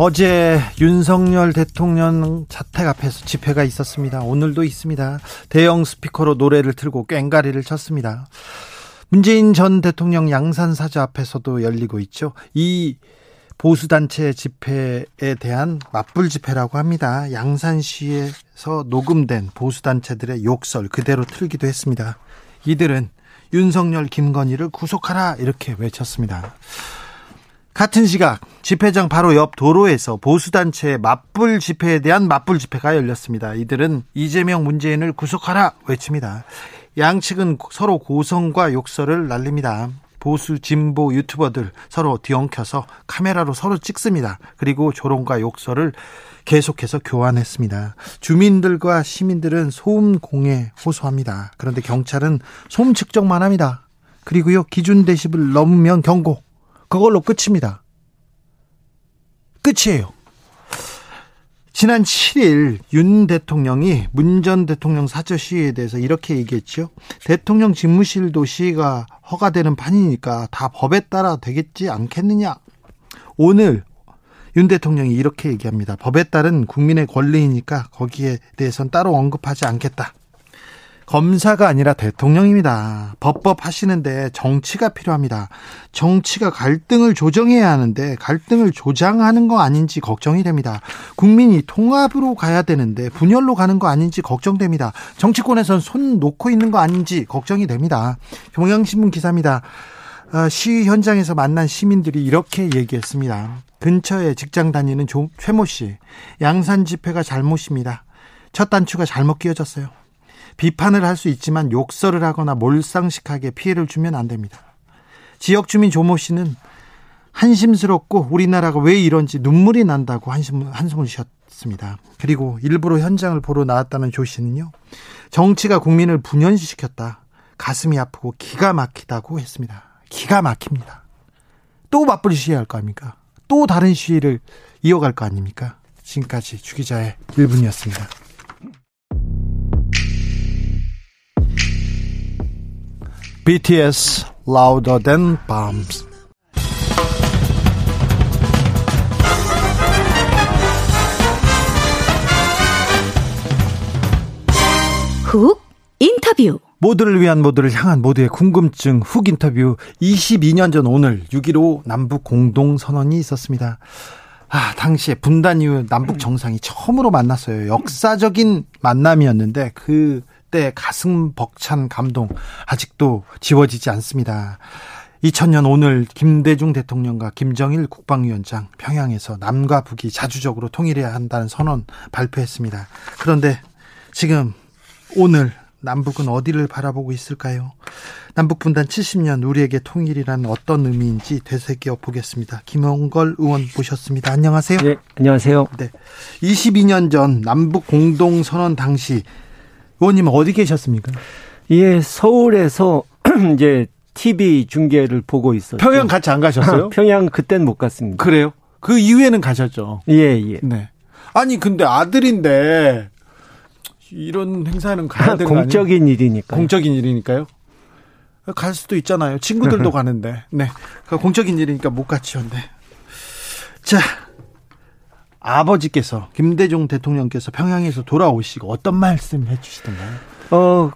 어제 윤석열 대통령 자택 앞에서 집회가 있었습니다. 오늘도 있습니다. 대형 스피커로 노래를 틀고 꽹가리를 쳤습니다. 문재인 전 대통령 양산 사저 앞에서도 열리고 있죠. 이 보수단체 집회에 대한 맞불 집회라고 합니다. 양산시에서 녹음된 보수단체들의 욕설 그대로 틀기도 했습니다. 이들은 윤석열, 김건희를 구속하라 이렇게 외쳤습니다. 같은 시각 집회장 바로 옆 도로에서 보수단체의 맞불 집회에 대한 맞불 집회가 열렸습니다. 이들은 이재명 문재인을 구속하라 외칩니다. 양측은 서로 고성과 욕설을 날립니다. 보수 진보 유튜버들 서로 뒤엉켜서 카메라로 서로 찍습니다. 그리고 조롱과 욕설을 계속해서 교환했습니다. 주민들과 시민들은 소음 공해 호소합니다. 그런데 경찰은 소음 측정만 합니다. 그리고요 기준 대시을 넘으면 경고. 그걸로 끝입니다. 끝이에요. 지난 7일 윤 대통령이 문 전 대통령 사저 시위에 대해서 이렇게 얘기했죠. 대통령 집무실도 시위가 허가되는 판이니까 다 법에 따라 되겠지 않겠느냐. 오늘 윤 대통령이 이렇게 얘기합니다. 법에 따른 국민의 권리이니까 거기에 대해서는 따로 언급하지 않겠다. 검사가 아니라 대통령입니다. 법법 하시는데 정치가 필요합니다. 정치가 갈등을 조정해야 하는데 갈등을 조장하는 거 아닌지 걱정이 됩니다. 국민이 통합으로 가야 되는데 분열로 가는 거 아닌지 걱정됩니다. 정치권에선 손 놓고 있는 거 아닌지 걱정이 됩니다. 경향신문 기사입니다. 아, 시위 현장에서 만난 시민들이 이렇게 얘기했습니다. 근처에 직장 다니는 최모 씨, 양산 집회가 잘못입니다. 첫 단추가 잘못 끼어졌어요. 비판을 할 수 있지만 욕설을 하거나 몰상식하게 피해를 주면 안 됩니다. 지역 주민 조모 씨는 한심스럽고 우리나라가 왜 이런지 눈물이 난다고 한숨, 한숨을 쉬었습니다. 그리고 일부러 현장을 보러 나왔다는 조 씨는요, 정치가 국민을 분연시켰다. 가슴이 아프고 기가 막히다고 했습니다. 기가 막힙니다. 또 맞불 시위할 거 아닙니까? 또 다른 시위를 이어갈 거 아닙니까? 지금까지 주기자의 1분이었습니다. BTS Louder Than Bombs 훅 인터뷰 모두를 위한 모두를 향한 모두의 궁금증 훅 인터뷰 22년 전 오늘 6.15 남북 공동선언이 있었습니다. 아, 당시에 분단 이후 남북 정상이 처음으로 만났어요. 역사적인 만남이었는데 그그 때 가슴 벅찬 감동 아직도 지워지지 않습니다. 2000년 오늘 김대중 대통령과 김정일 국방위원장 평양에서 남과 북이 자주적으로 통일해야 한다는 선언 발표했습니다. 그런데 지금 오늘 남북은 어디를 바라보고 있을까요? 남북 분단 70년 우리에게 통일이란 어떤 의미인지 되새겨 보겠습니다. 김홍걸 의원 모셨습니다. 안녕하세요. 네, 안녕하세요. 네. 22년 전 남북 공동 선언 당시 의원님 어디 계셨습니까? 예, 서울에서 이제 TV 중계를 보고 있었죠. 평양 같이 안 가셨어요? 평양 그땐 못 갔습니다. 그래요? 그 이후에는 가셨죠? 예, 예. 네. 아니, 근데 아들인데 이런 행사는 가야 되는 공적인 일이니까. 공적인 일이니까요? 갈 수도 있잖아요. 친구들도 가는데. 네. 그 공적인 일이니까 못 갔죠. 네. 자, 아버지께서 김대중 대통령께서 평양에서 돌아오시고 어떤 말씀 해주시던가요? 어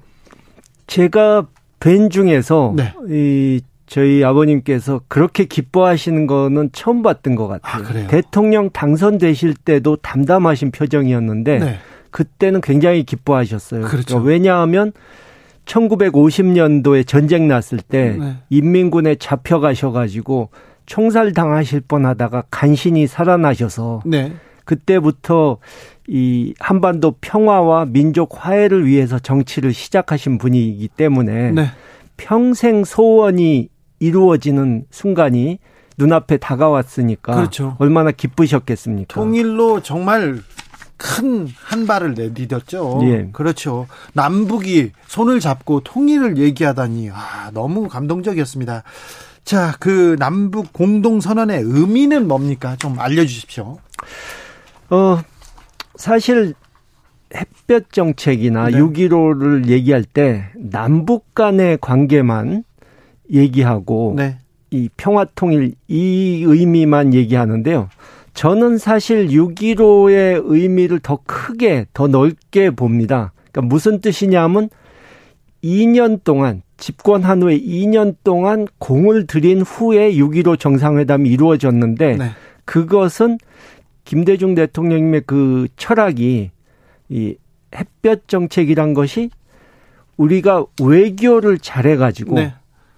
제가 뵌 중에서 네. 이 저희 아버님께서 그렇게 기뻐하시는 거는 처음 봤던 것 같아요. 아, 대통령 당선되실 때도 담담하신 표정이었는데 네. 그때는 굉장히 기뻐하셨어요. 그렇죠. 그러니까 왜냐하면 1950년도에 전쟁 났을 때 네. 인민군에 잡혀가셔가지고 총살 당하실 뻔하다가 간신히 살아나셔서 네. 그때부터 이 한반도 평화와 민족 화해를 위해서 정치를 시작하신 분이기 때문에 네. 평생 소원이 이루어지는 순간이 눈앞에 다가왔으니까 그렇죠. 얼마나 기쁘셨겠습니까? 통일로 정말 큰 한 발을 내디뎠죠. 예. 그렇죠. 남북이 손을 잡고 통일을 얘기하다니 아, 너무 감동적이었습니다. 자, 그 남북 공동 선언의 의미는 뭡니까? 좀 알려 주십시오. 어, 사실 햇볕 정책이나 네. 6.15를 얘기할 때 남북 간의 관계만 얘기하고 네. 이 평화 통일 이 의미만 얘기하는데요. 저는 사실 6.15의 의미를 더 크게 더 넓게 봅니다. 그러니까 무슨 뜻이냐면 2년 동안 집권한 후에 2년 동안 공을 들인 후에 6.15 정상회담이 이루어졌는데 네. 그것은 김대중 대통령님의 그 철학이 이 햇볕 정책이란 것이 우리가 외교를 잘해가지고 네.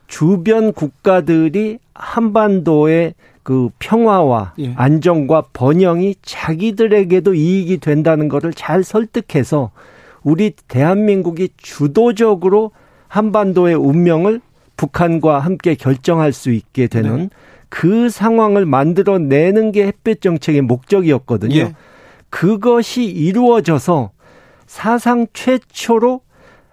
주변 국가들이 한반도의 그 평화와 예. 안정과 번영이 자기들에게도 이익이 된다는 것을 잘 설득해서 우리 대한민국이 주도적으로 한반도의 운명을 북한과 함께 결정할 수 있게 되는 네. 그 상황을 만들어내는 게 햇볕 정책의 목적이었거든요. 예. 그것이 이루어져서 사상 최초로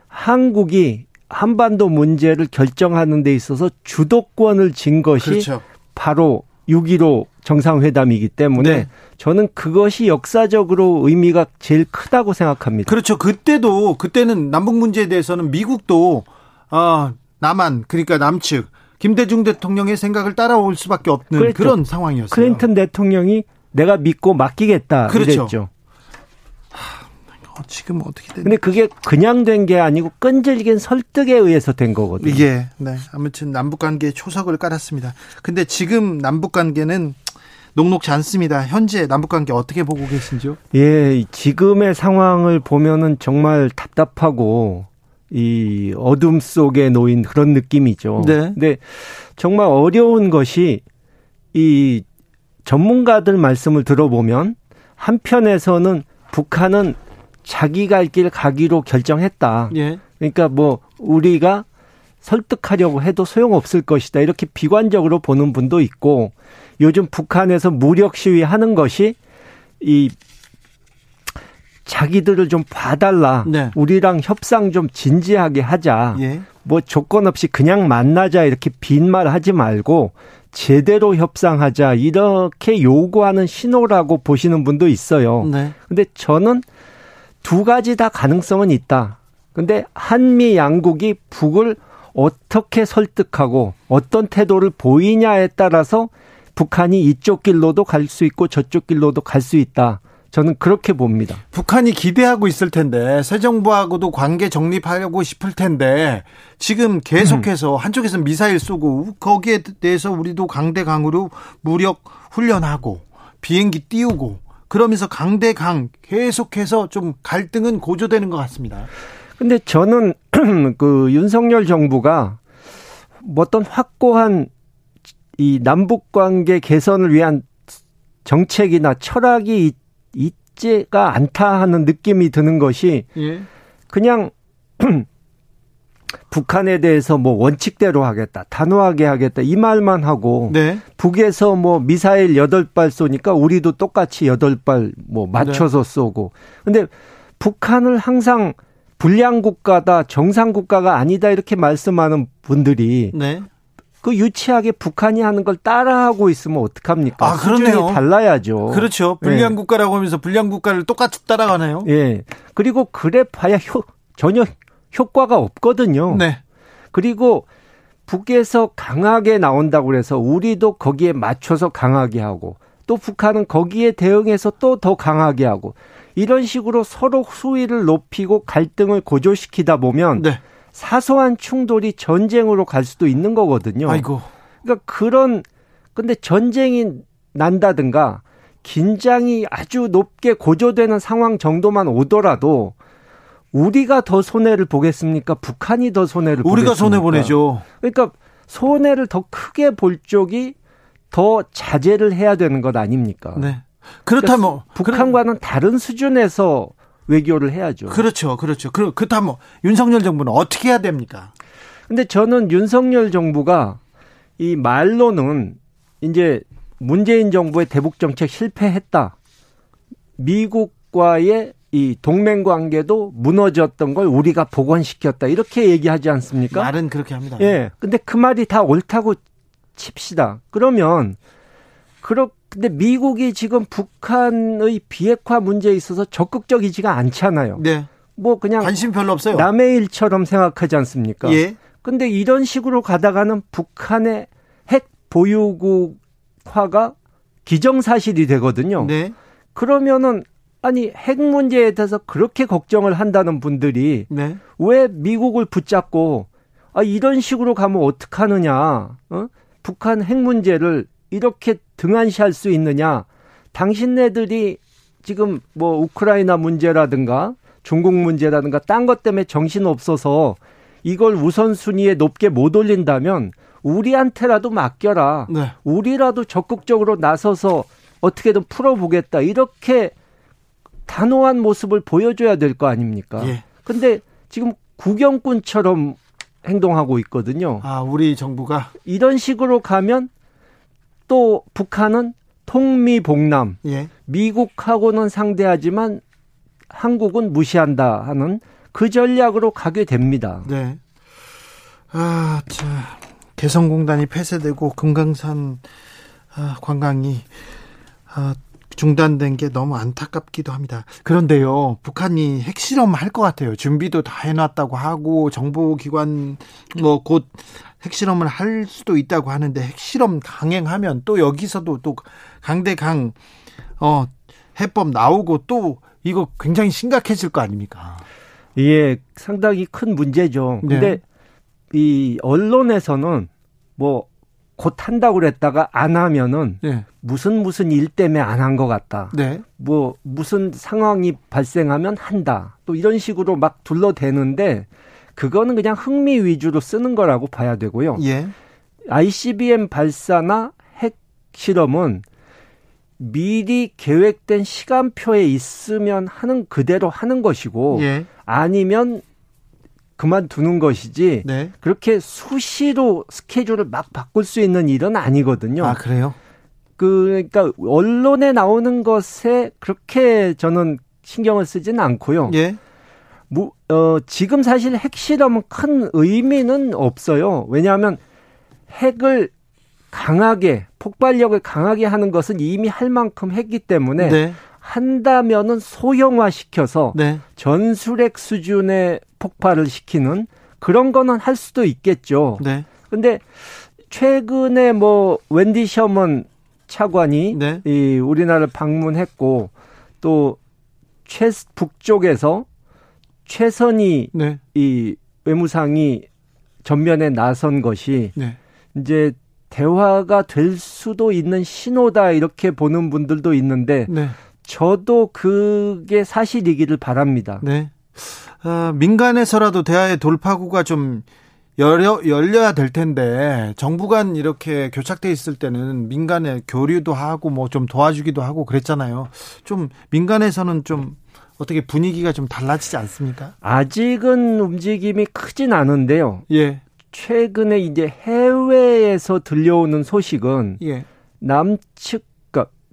한국이 한반도 문제를 결정하는 데 있어서 주도권을 진 것이 그렇죠. 바로 6.15 정상회담이기 때문에 네. 저는 그것이 역사적으로 의미가 제일 크다고 생각합니다. 그렇죠. 그때도 그때는 남북 문제에 대해서는 미국도 아 남한 그러니까 남측 김대중 대통령의 생각을 따라올 수밖에 없는 그랬죠. 그런 상황이었어요. 클린턴 대통령이 내가 믿고 맡기겠다 그렇죠. 이랬죠. 어, 지금 어떻게 되는? 근데 그게 그냥 된 게 아니고 끈질긴 설득에 의해서 된 거거든요. 예, 네. 아무튼 남북 관계에 초석을 깔았습니다. 근데 지금 남북 관계는 녹록지 않습니다. 현재 남북 관계 어떻게 보고 계신지요? 예, 지금의 상황을 보면은 정말 답답하고 이 어둠 속에 놓인 그런 느낌이죠. 네. 근데 정말 어려운 것이 이 전문가들 말씀을 들어보면 한편에서는 북한은 자기 갈 길 가기로 결정했다. 예. 그러니까 뭐 우리가 설득하려고 해도 소용없을 것이다. 이렇게 비관적으로 보는 분도 있고 요즘 북한에서 무력 시위하는 것이 이 자기들을 좀 봐달라. 네. 우리랑 협상 좀 진지하게 하자. 예. 뭐 조건 없이 그냥 만나자 이렇게 빈말 하지 말고 제대로 협상하자 이렇게 요구하는 신호라고 보시는 분도 있어요. 네. 근데 저는 두 가지 다 가능성은 있다. 근데 한미 양국이 북을 어떻게 설득하고 어떤 태도를 보이냐에 따라서 북한이 이쪽 길로도 갈 수 있고 저쪽 길로도 갈 수 있다. 저는 그렇게 봅니다. 북한이 기대하고 있을 텐데 새 정부하고도 관계 정립하려고 싶을 텐데 지금 계속해서 음. 한쪽에서 미사일 쏘고 거기에 대해서 우리도 강대강으로 무력 훈련하고 비행기 띄우고 그러면서 강대강 계속해서 좀 갈등은 고조되는 것 같습니다. 근데 저는 그 윤석열 정부가 뭐 어떤 확고한 이 남북 관계 개선을 위한 정책이나 철학이 있지가 않다 하는 느낌이 드는 것이 예. 그냥 북한에 대해서 뭐 원칙대로 하겠다, 단호하게 하겠다 이 말만 하고 네. 북에서 뭐 미사일 8발 쏘니까 우리도 똑같이 8발 뭐 맞춰서 네. 쏘고. 근데 북한을 항상 불량 국가다, 정상 국가가 아니다 이렇게 말씀하는 분들이 네. 그 유치하게 북한이 하는 걸 따라하고 있으면 어떡합니까? 아, 그렇네요. 달라야죠. 그렇죠. 불량 네. 국가라고 하면서 불량 국가를 똑같이 따라가나요? 예. 그리고 그래 봐야 효, 전혀 효과가 없거든요. 네. 그리고 북에서 강하게 나온다고 그래서 우리도 거기에 맞춰서 강하게 하고 또 북한은 거기에 대응해서 또 더 강하게 하고 이런 식으로 서로 수위를 높이고 갈등을 고조시키다 보면 네. 사소한 충돌이 전쟁으로 갈 수도 있는 거거든요. 아이고. 그러니까 그런 근데 전쟁이 난다든가 긴장이 아주 높게 고조되는 상황 정도만 오더라도 우리가 더 손해를 보겠습니까? 북한이 더 손해를 우리가 손해 보내죠. 그러니까 손해를 더 크게 볼 쪽이 더 자제를 해야 되는 것 아닙니까? 네. 그렇다면 그러니까 북한과는 다른 수준에서 외교를 해야죠. 그렇죠. 그렇죠. 그, 그렇다면 윤석열 정부는 어떻게 해야 됩니까? 근데 저는 윤석열 정부가 이 말로는 이제 문재인 정부의 대북 정책 실패했다. 미국과의 이 동맹 관계도 무너졌던 걸 우리가 복원시켰다. 이렇게 얘기하지 않습니까? 말은 그렇게 합니다. 예. 근데 그 말이 다 옳다고 칩시다. 그러면 그렇 근데 미국이 지금 북한의 비핵화 문제에 있어서 적극적이지가 않잖아요. 네. 뭐 그냥 관심 별로 없어요. 남의 일처럼 생각하지 않습니까? 예. 근데 이런 식으로 가다가는 북한의 핵 보유국화가 기정사실이 되거든요. 네. 그러면은 아니 핵 문제에 대해서 그렇게 걱정을 한다는 분들이 네. 왜 미국을 붙잡고 아 이런 식으로 가면 어떡하느냐? 어? 북한 핵 문제를 이렇게 등한시할 수 있느냐? 당신네들이 지금 뭐 우크라이나 문제라든가 중국 문제라든가 딴 것 때문에 정신 없어서 이걸 우선순위에 높게 못 올린다면 우리한테라도 맡겨라. 네. 우리라도 적극적으로 나서서 어떻게든 풀어보겠다. 이렇게 단호한 모습을 보여줘야 될 거 아닙니까? 예. 근데 지금 구경꾼처럼 행동하고 있거든요. 아, 우리 정부가 이런 식으로 가면 또 북한은 통미봉남, 예. 미국하고는 상대하지만 한국은 무시한다 하는 그 전략으로 가게 됩니다. 네. 아, 자, 개성공단이 폐쇄되고 금강산 아, 관광이 아, 중단된 게 너무 안타깝기도 합니다. 그런데요, 북한이 핵실험 할 것 같아요. 준비도 다 해놨다고 하고 정보기관 뭐 곧 핵실험을 할 수도 있다고 하는데 핵실험 강행하면 또 여기서도 또 강대강 어 해법 나오고 또 이거 굉장히 심각해질 거 아닙니까? 예, 상당히 큰 문제죠. 근데 네. 이 언론에서는 뭐 곧 한다고 그랬다가 안 하면은 네. 무슨 무슨 일 때문에 안 한 것 같다. 네. 뭐 무슨 상황이 발생하면 한다. 또 이런 식으로 막 둘러대는데 그거는 그냥 흥미 위주로 쓰는 거라고 봐야 되고요. 예. ICBM 발사나 핵 실험은 미리 계획된 시간표에 있으면 하는 그대로 하는 것이고 예. 아니면 그만두는 것이지 네. 그렇게 수시로 스케줄을 막 바꿀 수 있는 일은 아니거든요. 아 그래요? 그 그러니까 언론에 나오는 것에 그렇게 저는 신경을 쓰지는 않고요. 예. 무, 어, 지금 사실 핵실험은 큰 의미는 없어요. 왜냐하면 핵을 강하게 폭발력을 강하게 하는 것은 이미 할 만큼 했기 때문에 네. 한다면은 소형화시켜서 네. 전술핵 수준의 폭발을 시키는 그런 거는 할 수도 있겠죠. 네. 근데 최근에 뭐 웬디 셔먼 차관이 네. 이 우리나라를 방문했고 또 최 북쪽에서 최선희 네. 이 외무상이 전면에 나선 것이 네. 이제 대화가 될 수도 있는 신호다 이렇게 보는 분들도 있는데 네. 저도 그게 사실이기를 바랍니다. 네. 어, 민간에서라도 대화의 돌파구가 좀 열려, 열려야 될 텐데 정부 간 이렇게 교착돼 있을 때는 민간에 교류도 하고 뭐 좀 도와주기도 하고 그랬잖아요. 좀 민간에서는 좀 어떻게 분위기가 좀 달라지지 않습니까? 아직은 움직임이 크진 않은데요. 예. 최근에 이제 해외에서 들려오는 소식은 예. 남측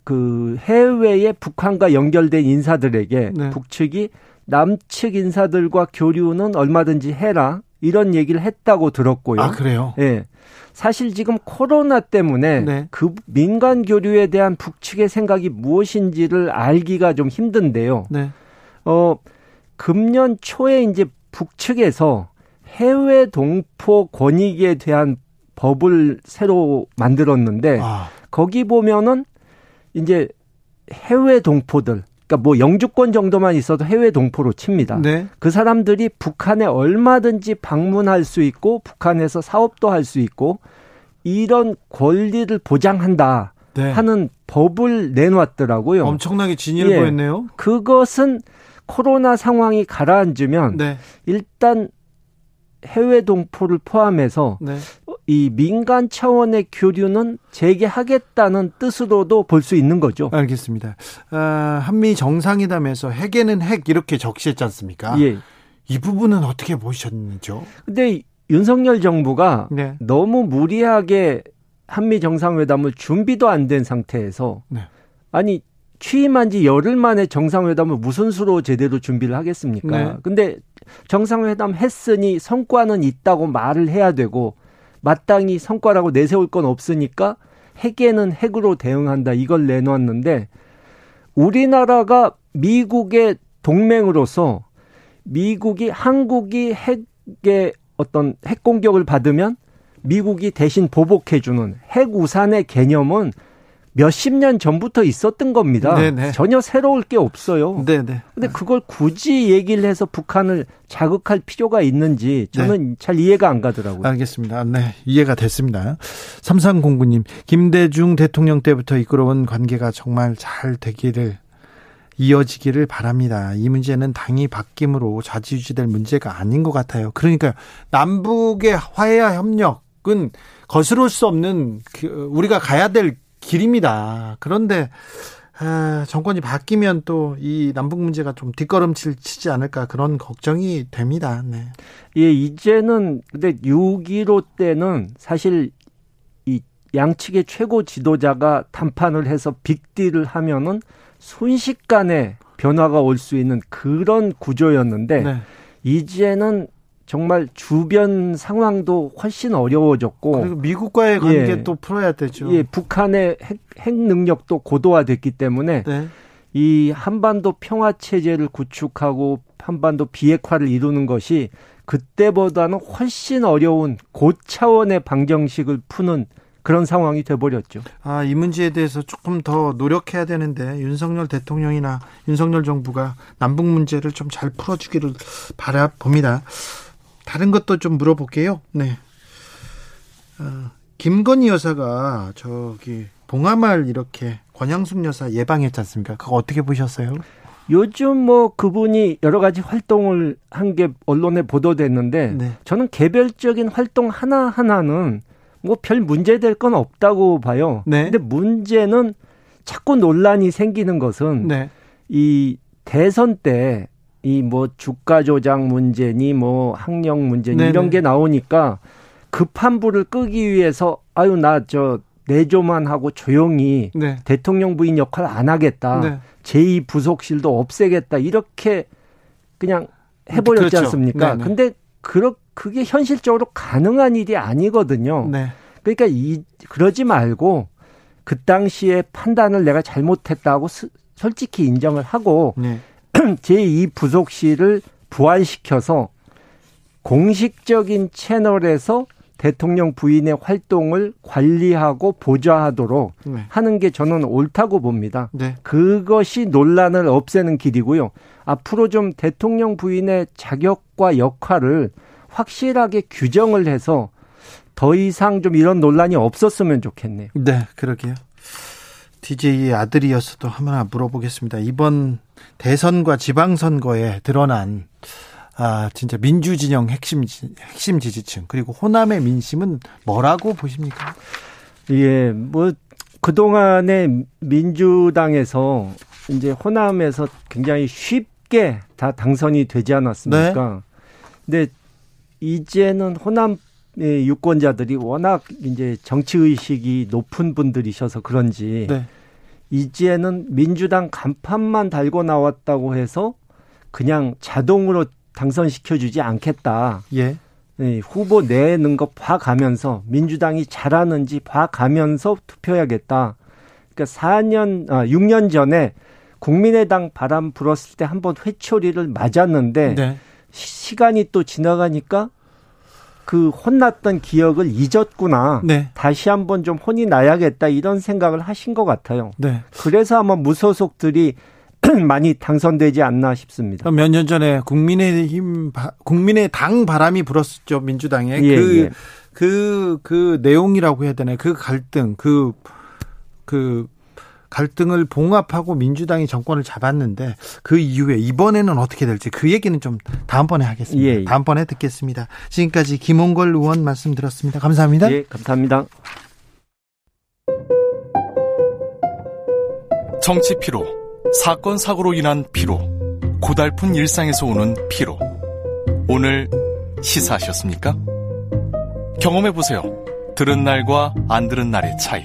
그 해외에 북한과 연결된 인사들에게 네. 북측이 남측 인사들과 교류는 얼마든지 해라 이런 얘기를 했다고 들었고요. 아 그래요? 예. 사실 지금 코로나 때문에 네. 그 민간 교류에 대한 북측의 생각이 무엇인지를 알기가 좀 힘든데요. 네. 어, 금년 초에 이제 북측에서 해외 동포 권익에 대한 법을 새로 만들었는데 아. 거기 보면은 이제 해외 동포들 그러니까 뭐 영주권 정도만 있어도 해외 동포로 칩니다. 네. 그 사람들이 북한에 얼마든지 방문할 수 있고 북한에서 사업도 할 수 있고 이런 권리를 보장한다 네. 하는 법을 내놓았더라고요. 엄청나게 진일보했네요. 예, 그것은 코로나 상황이 가라앉으면 네. 일단 해외 동포를 포함해서 네. 이 민간 차원의 교류는 재개하겠다는 뜻으로도 볼 수 있는 거죠. 알겠습니다. 아, 한미 정상회담에서 핵에는 핵 이렇게 적시했지 않습니까? 예. 이 부분은 어떻게 보셨는지요? 근데 윤석열 정부가 네. 너무 무리하게 한미 정상회담을 준비도 안 된 상태에서 네. 아니 취임한 지 열흘 만에 정상회담을 무슨 수로 제대로 준비를 하겠습니까? 네. 근데 정상회담 했으니 성과는 있다고 말을 해야 되고 마땅히 성과라고 내세울 건 없으니까 핵에는 핵으로 대응한다. 이걸 내놓았는데 우리나라가 미국의 동맹으로서 미국이 한국이 핵의 어떤 핵 공격을 받으면 미국이 대신 보복해주는 핵 우산의 개념은 몇십 년 전부터 있었던 겁니다. 네네. 전혀 새로울 게 없어요. 네네. 근데 그걸 굳이 얘기를 해서 북한을 자극할 필요가 있는지 저는 네. 잘 이해가 안 가더라고요. 알겠습니다. 네. 이해가 됐습니다. 삼상공구님, 김대중 대통령 때부터 이끌어온 관계가 정말 잘 되기를 이어지기를 바랍니다. 이 문제는 당이 바뀜으로 좌지우지될 문제가 아닌 것 같아요. 그러니까 남북의 화해와 협력은 거스를 수 없는 그 우리가 가야 될 길입니다. 그런데 아, 정권이 바뀌면 또 이 남북 문제가 좀 뒷걸음질 치지 않을까 그런 걱정이 됩니다. 네. 예, 이제는 근데 6.15 때는 사실 이 양측의 최고 지도자가 담판을 해서 빅딜을 하면은 순식간에 변화가 올 수 있는 그런 구조였는데 네. 이제는 정말 주변 상황도 훨씬 어려워졌고 그리고 미국과의 관계도 예, 풀어야 되죠. 예, 북한의 핵, 핵 능력도 고도화됐기 때문에 네. 이 한반도 평화 체제를 구축하고 한반도 비핵화를 이루는 것이 그때보다는 훨씬 어려운 고차원의 방정식을 푸는 그런 상황이 돼버렸죠. 아, 이 문제에 대해서 조금 더 노력해야 되는데 윤석열 대통령이나 윤석열 정부가 남북 문제를 좀 잘 풀어주기를 바라봅니다. 다른 것도 좀 물어볼게요. 네. 어, 김건희 여사가 저기 봉하말 이렇게 권양숙 여사 예방했지 않습니까? 그거 어떻게 보셨어요? 요즘 뭐 그분이 여러 가지 활동을 한 게 언론에 보도됐는데 네. 저는 개별적인 활동 하나 하나는 뭐 별 문제 될 건 없다고 봐요. 네. 근데 문제는 자꾸 논란이 생기는 것은 네. 이 대선 때 이 뭐 주가 조작 문제니 뭐 학령 문제니 네네. 이런 게 나오니까 급한 불을 끄기 위해서 아유 나 저 내조만 하고 조용히 네. 대통령 부인 역할 안 하겠다. 네. 제2 부속실도 없애겠다. 이렇게 그냥 해버렸지 그렇죠. 않습니까? 네네. 근데 그렇 그게 현실적으로 가능한 일이 아니거든요. 네. 그러니까 이 그러지 말고 그 당시에 판단을 내가 잘못했다고 스, 솔직히 인정을 하고 네. 제2 부속실을 부활시켜서 공식적인 채널에서 대통령 부인의 활동을 관리하고 보좌하도록 네. 하는 게 저는 옳다고 봅니다. 네. 그것이 논란을 없애는 길이고요. 앞으로 좀 대통령 부인의 자격과 역할을 확실하게 규정을 해서 더 이상 좀 이런 논란이 없었으면 좋겠네요. 네, 그러게요. DJ의 아들이었어도 하나 물어보겠습니다. 이번 대선과 지방선거에 드러난 아 진짜 민주진영 핵심 핵심 지지층 그리고 호남의 민심은 뭐라고 보십니까? 예, 뭐 그동안에 민주당에서 이제 호남에서 굉장히 쉽게 다 당선이 되지 않았습니까? 네. 근데 이제는 호남 의 유권자들이 워낙 이제 정치 의식이 높은 분들이셔서 그런지 네. 이제는 민주당 간판만 달고 나왔다고 해서 그냥 자동으로 당선시켜 주지 않겠다. 예. 네, 후보 내는 거 봐가면서 민주당이 잘하는지 봐가면서 투표해야겠다. 그러니까 4년, 아, 6년 전에 국민의당 바람 불었을 때 한번 회초리를 맞았는데 네. 시간이 또 지나가니까 그 혼났던 기억을 잊었구나. 네. 다시 한번 좀 혼이 나야겠다 이런 생각을 하신 것 같아요. 네. 그래서 아마 무소속들이 많이 당선되지 않나 싶습니다. 몇 년 전에 국민의힘 국민의당 바람이 불었었죠 민주당에 예, 그, 예. 그, 그 내용이라고 해야 되나요? 그 갈등, 그, 그 갈등을 봉합하고 민주당이 정권을 잡았는데 그 이후에 이번에는 어떻게 될지 그 얘기는 좀 다음번에 하겠습니다. 예, 예. 다음번에 듣겠습니다. 지금까지 김홍걸 의원 말씀 들었습니다. 감사합니다. 예, 감사합니다. 정치 피로, 사건 사고로 인한 피로, 고달픈 일상에서 오는 피로. 오늘 시사하셨습니까? 경험해 보세요. 들은 날과 안 들은 날의 차이.